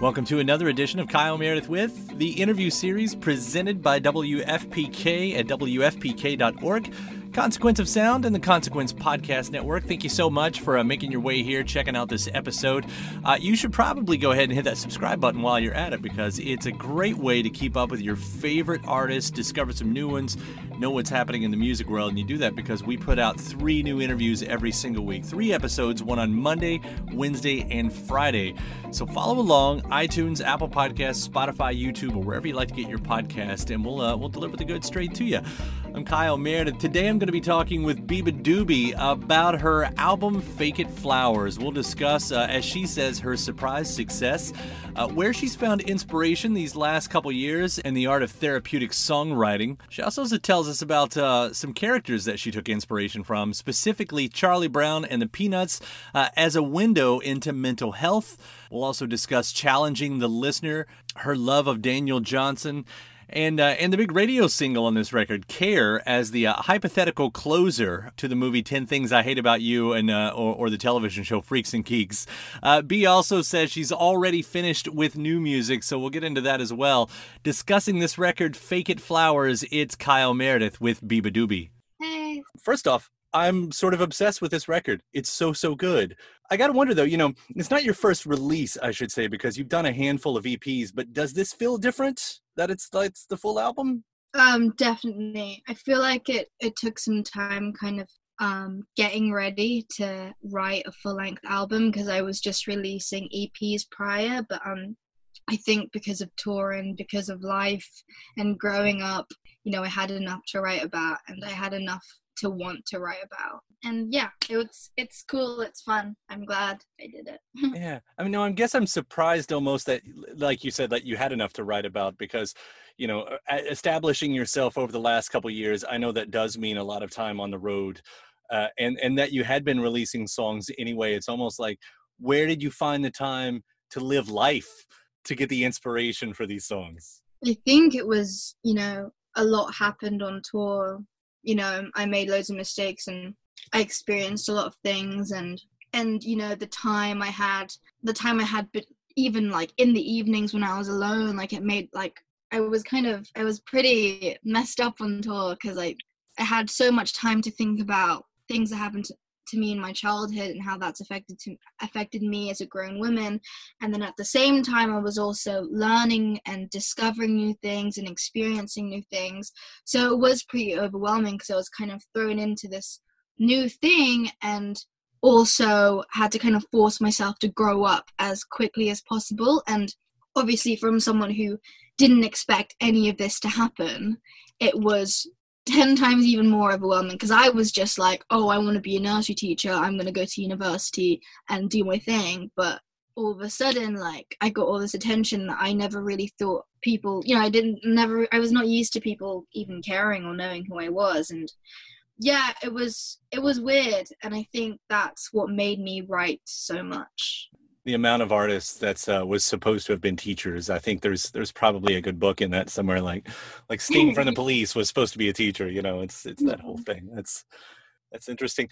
Welcome to another edition of Kyle Meredith with the interview series presented by WFPK at WFPK.org. Consequence of Sound and the Consequence Podcast Network. Thank you so much for uh, making your way here, checking out this episode. Uh, you should probably go ahead and hit that subscribe button while you're at it because it's a great way to keep up with your favorite artists, discover some new ones, know what's happening in the music world. And you do that because we put out three new interviews every single week. Three episodes, one on Monday, Wednesday, and Friday. So follow along iTunes, Apple Podcasts, Spotify, YouTube, or wherever you like to get your podcast, and we'll uh, we'll deliver the goods straight to you. I'm Kyle Meredith. Today I'm going to be talking with beabadoobee about her album Fake It Flowers. We'll discuss, uh, as she says, her surprise success, uh, where she's found inspiration these last couple years, and the art of therapeutic songwriting. She also tells us about uh, some characters that she took inspiration from, specifically Charlie Brown and the Peanuts, uh, as a window into mental health. We'll also discuss challenging the listener, her love of Daniel Johnston, and uh, and the big radio single on this record, "Care," as the uh, hypothetical closer to the movie 10 Things I Hate About You and uh, or, or, the television show Freaks and Geeks. Uh, B also says she's already finished with new music, so we'll get into that as well. Discussing this record, "Fake It Flowers," it's Kyle Meredith with beabadoobee. Hey. First off, I'm sort of obsessed with this record. It's so so good. I got to wonder though, you know, it's not your first release, I should say, because you've done a handful of EPs, but does this feel different that it's it's the full album? Um definitely. I feel like it it took some time kind of um getting ready to write a full-length album because I was just releasing EPs prior, but um I think because of touring, because of life and growing up, you know, I had enough to write about and I had enough to want to write about. And yeah, it's it's cool. It's fun. I'm glad I did it. yeah, I mean, no, I guess I'm surprised almost that, like you said, that you had enough to write about because, you know, establishing yourself over the last couple years, I know that does mean a lot of time on the road, uh, and and that you had been releasing songs anyway. It's almost like, where did you find the time to live life? to get the inspiration for these songs? I think it was, you know, a lot happened on tour. You know, um, I made loads of mistakes and I experienced a lot of things and and you know the time I had the time I had but even like in the evenings when I was alone like it made like I was kind of I was pretty messed up on tour because I I had so much time to think about things that happened to, to me in my childhood and how that's affected to affected me as a grown woman. And then at the same time I was also learning and discovering new things and experiencing new things. So it was pretty overwhelming because I was kind of thrown into this new thing and also had to kind of force myself to grow up as quickly as possible. And obviously from someone who didn't expect any of this to happen it was 10 times even more overwhelming because I was just like, oh, I want to be a nursery teacher. I'm going to go to university and do my thing. But all of a sudden, like, I got all this attention that I never really thought people, you know, I didn't, never, I was not used to people even caring or knowing who I was. And yeah, it was, it was weird. And I think that's what made me write so much the amount of artists that's uh, was supposed to have been teachers. I think there's there's probably a good book in that somewhere. Like like Sting from the Police was supposed to be a teacher. You know, it's it's that whole thing. That's that's interesting.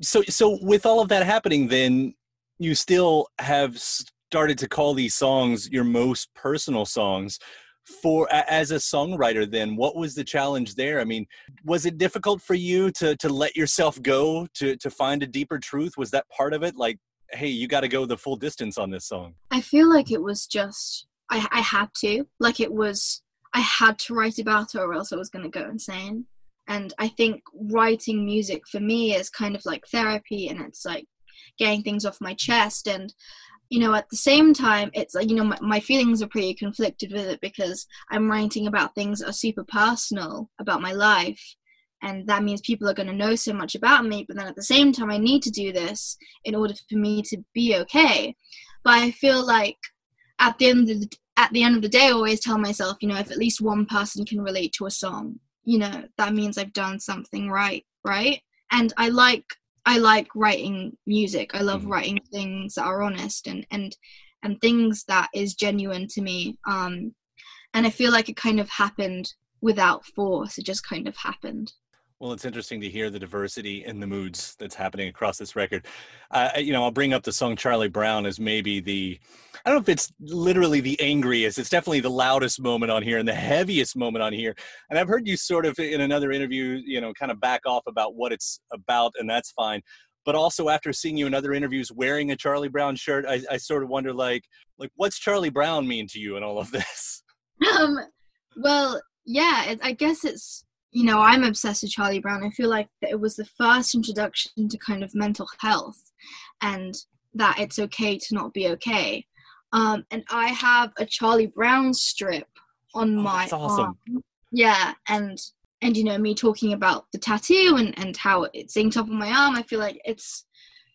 So so with all of that happening, then you still have started to call these songs your most personal songs for as a songwriter then what was the challenge there i mean was it difficult for you to to let yourself go to to find a deeper truth was that part of it like hey, you got to go the full distance on this song? I feel like it was just I I had to like it was I had to write about it or else I was going to go insane. And I think writing music for me is kind of like therapy and it's like getting things off my chest and you know at the same time it's like you know my, my, feelings are pretty conflicted with it because i'm writing about things that are super personal about my life and that means people are going to know so much about me but then at the same time i need to do this in order for me to be okay. But i feel like at the end of the, at the end of the day i always tell myself you know if at least one person can relate to a song you know that means i've done something right right? And i like i like writing music. I love mm. writing things that are honest and and and things that is genuine to me um and i feel like it kind of happened without force. It just kind of happened well, it's interesting to hear the diversity in the moods that's happening across this record. Uh, you know, I'll bring up the song Charlie Brown as maybe the, I don't know if it's literally the angriest, it's definitely the loudest moment on here and the heaviest moment on here. And I've heard you sort of in another interview, you know, kind of back off about what it's about, and that's fine. But also after seeing you in other interviews wearing a Charlie Brown shirt, I, I sort of wonder like, like what's Charlie Brown mean to you in all of this? Um, well, yeah, I guess it's you know, I'm obsessed with Charlie Brown. I feel like that it was the first introduction to kind of mental health and that it's okay to not be okay. Um, and I have a Charlie Brown strip on oh, my awesome. arm. Yeah, and and you know me talking about the tattoo and and how it's inked up on my arm. I feel like it's,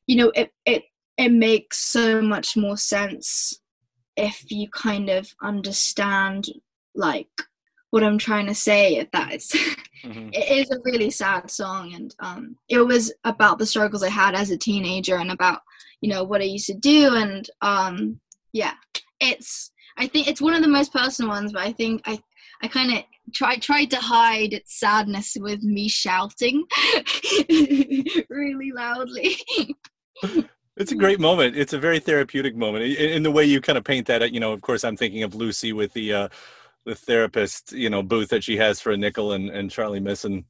you know, it it it makes so much more sense if you kind of understand like what I'm trying to say If it's mm-hmm. it is a really sad song and um it was about the struggles I had as a teenager and about you know what I used to do and um yeah it's I think it's one of the most personal ones but I think I I kind of tried tried to hide its sadness with me shouting really loudly It's a great moment. It's a very therapeutic moment. In, in, the way you kind of paint that, you know, of course, I'm thinking of Lucy with the uh, the therapist, you know, booth that she has for a nickel and, and Charlie missing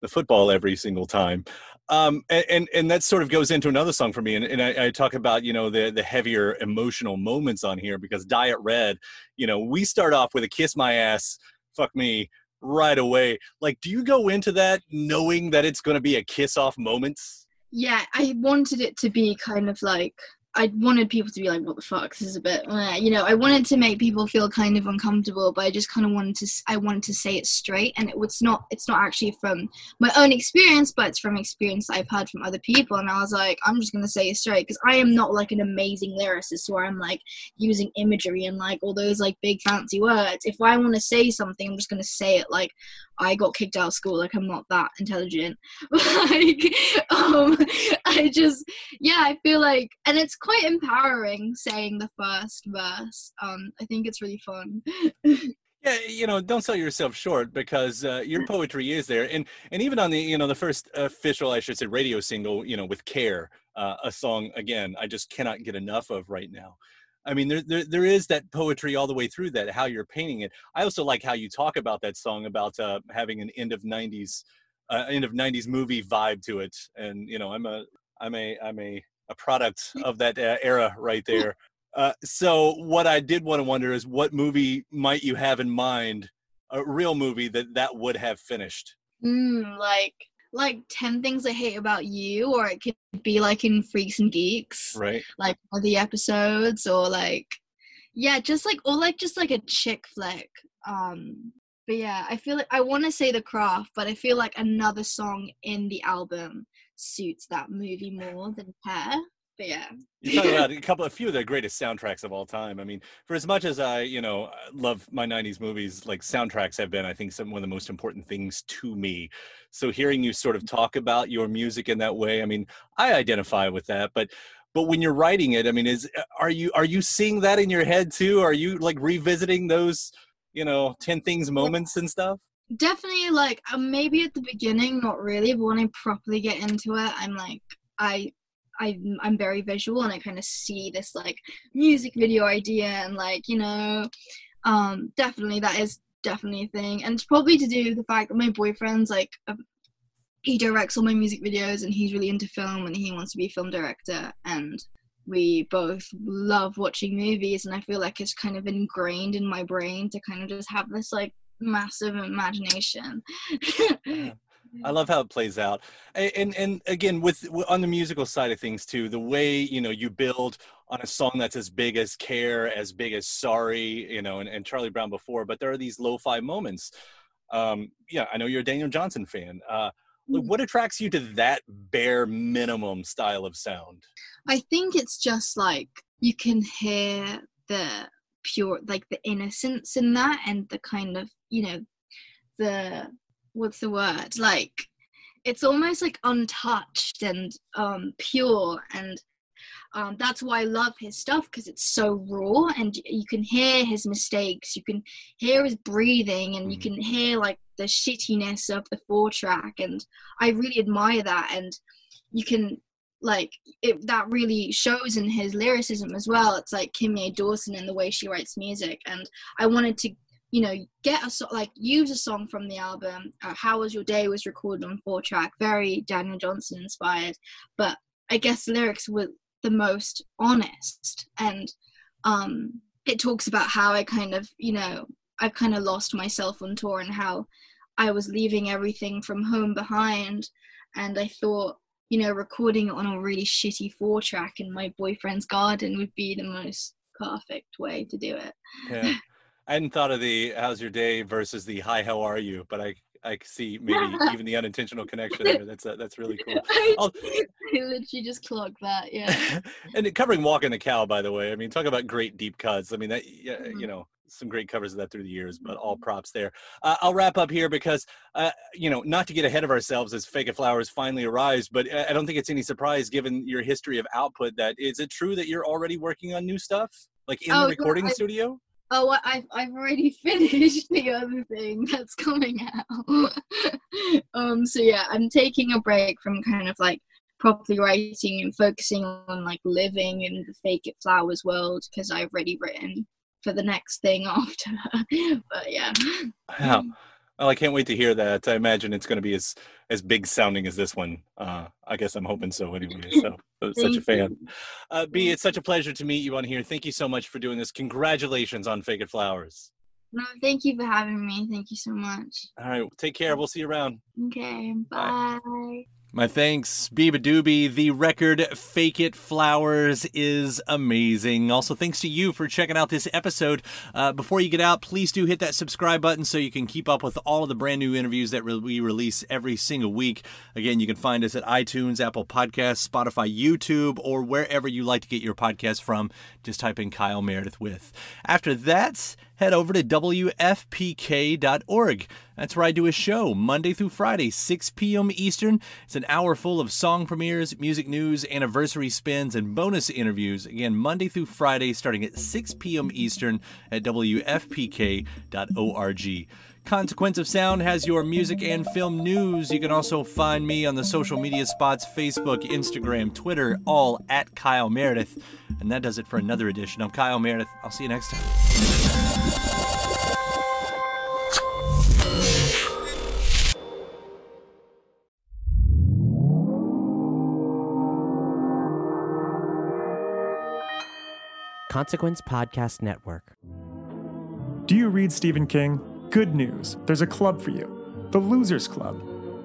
the football every single time. Um, and, and, and that sort of goes into another song for me. And, and I, I, talk about, you know, the, the heavier emotional moments on here because Diet Red, you know, we start off with a kiss my ass, fuck me right away. Like, do you go into that knowing that it's going to be a kiss off moments? Yeah, I wanted it to be kind of like I wanted people to be like, "What the fuck? This is a bit," you know. I wanted to make people feel kind of uncomfortable, but I just kind of wanted to. I wanted to say it straight, and it was not. It's not actually from my own experience, but it's from experience I've heard from other people. And I was like, I'm just gonna say it straight because I am not like an amazing lyricist where I'm like using imagery and like all those like big fancy words. If I want to say something, I'm just gonna say it like I got kicked out of school. Like I'm not that intelligent. like um, I just yeah, I feel like, and it's quite empowering saying the first verse. Um, I think it's really fun. Yeah, you know, don't sell yourself short because uh, your poetry is there, and and even on the you know the first official, I should say, radio single, you know, with care, uh, a song again, I just cannot get enough of right now. I mean, there, there there is that poetry all the way through that, how you're painting it. I also like how you talk about that song about uh, having an end of '90s, uh, end of '90s movie vibe to it, and you know, I'm a I'm a I'm a a product of that uh, era right there. Uh, so what I did want to wonder is what movie might you have in mind, a real movie that that would have finished? Mm, like like 10 things I hate about you, or it could be like in Freaks and Geeks. Right. Like all the episodes, or like, yeah, just like, or like just like a chick flick. Um, but yeah, I feel like I want to say The Craft, but I feel like another song in the album suits that movie more than Care. But yeah. You talk about a couple, a few of the greatest soundtracks of all time. I mean, for as much as I, you know, love my '90s movies, like soundtracks have been, I think, some one of the most important things to me. So hearing you sort of talk about your music in that way, I mean, I identify with that. But, but when you're writing it, I mean, is are you are you seeing that in your head too? Are you like revisiting those, you know, ten things moments and stuff? Definitely, like um, maybe at the beginning, not really, but when I properly get into it, I'm like, I I I'm very visual and I kind of see this like music video idea and like you know um definitely that is definitely a thing and it's probably to do with the fact that my boyfriend's like a, he directs all my music videos and he's really into film and he wants to be a film director and we both love watching movies and I feel like it's kind of ingrained in my brain to kind of just have this like massive imagination. I love how it plays out, and, and again with on the musical side of things too, the way you know you build on a song that's as big as Care, as big as Sorry, you know, and, and Charlie Brown before, but there are these lo-fi moments. Um, yeah, I know you're a Daniel Johnston fan. Uh, mm. what attracts you to that bare minimum style of sound? I think it's just like you can hear the pure, like the innocence in that, and the kind of you know the what's the word like it's almost like untouched and um pure and um, that's why I love his stuff because it's so raw and you can hear his mistakes, you can hear his breathing, and you mm. can hear like the shittiness of the four track. And I really admire that. And you can like it that really shows in his lyricism as well. It's like Kimya Dawson in the way she writes music. And I wanted to you know, get a song, like use a song from the album. Uh, How Was Your Day was recorded on four track, very Daniel Johnston inspired, but I guess the lyrics were the most honest. And um, it talks about how I kind of, you know, I've kind of lost myself on tour and how I was leaving everything from home behind. And I thought, you know, recording it on a really shitty four track in my boyfriend's garden would be the most perfect way to do it. Yeah. I hadn't thought of the "How's your day" versus the "Hi, how are you," but I I see maybe even the unintentional connection there. That's uh, that's really cool. I'll, I literally just clocked that, yeah. and covering "Walking the Cow," by the way. I mean, talk about great deep cuts. I mean, that yeah, mm-hmm. you know, some great covers of that through the years, but all mm-hmm. props there. Uh, I'll wrap up here because, uh, you know, not to get ahead of ourselves as Fake Flowers finally arrives, but I don't think it's any surprise given your history of output that is it true that you're already working on new stuff, like in oh, the recording yeah, I, studio? Oh, I've I've already finished the other thing that's coming out. um, so yeah, I'm taking a break from kind of like properly writing and focusing on like living in the fake it flowers world because I've already written for the next thing after. but yeah. Wow. Well, I can't wait to hear that. I imagine it's going to be as as big sounding as this one. Uh, I guess I'm hoping so anyway. So, such a fan. Uh, B, it's such a pleasure to meet you on here. Thank you so much for doing this. Congratulations on Fake It Flowers. No, thank you for having me. Thank you so much. All right, take care. We'll see you around. Okay, bye. bye. My thanks, beabadoobee. The record Fake It Flowers is amazing. Also, thanks to you for checking out this episode. Uh, before you get out, please do hit that subscribe button so you can keep up with all of the brand new interviews that we release every single week. Again, you can find us at iTunes, Apple Podcasts, Spotify, YouTube, or wherever you like to get your podcast from. Just type in Kyle Meredith with. After that, head over to WFPK.org. That's where I do a show Monday through Friday, 6 p.m. Eastern. It's an hour full of song premieres, music news, anniversary spins, and bonus interviews. Again, Monday through Friday, starting at 6 p.m. Eastern at WFPK.org. Consequence of Sound has your music and film news. You can also find me on the social media spots Facebook, Instagram, Twitter, all at Kyle Meredith. And that does it for another edition. I'm Kyle Meredith. I'll see you next time. Consequence Podcast Network. Do you read Stephen King? Good news, there's a club for you the Losers Club.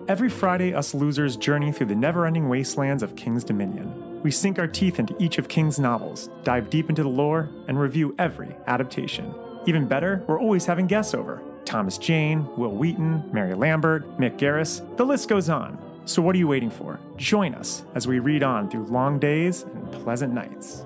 Every Friday, us losers journey through the never ending wastelands of King's Dominion. We sink our teeth into each of King's novels, dive deep into the lore, and review every adaptation. Even better, we're always having guests over Thomas Jane, Wil Wheaton, Mary Lambert, Mick Garris, the list goes on. So, what are you waiting for? Join us as we read on through long days and pleasant nights.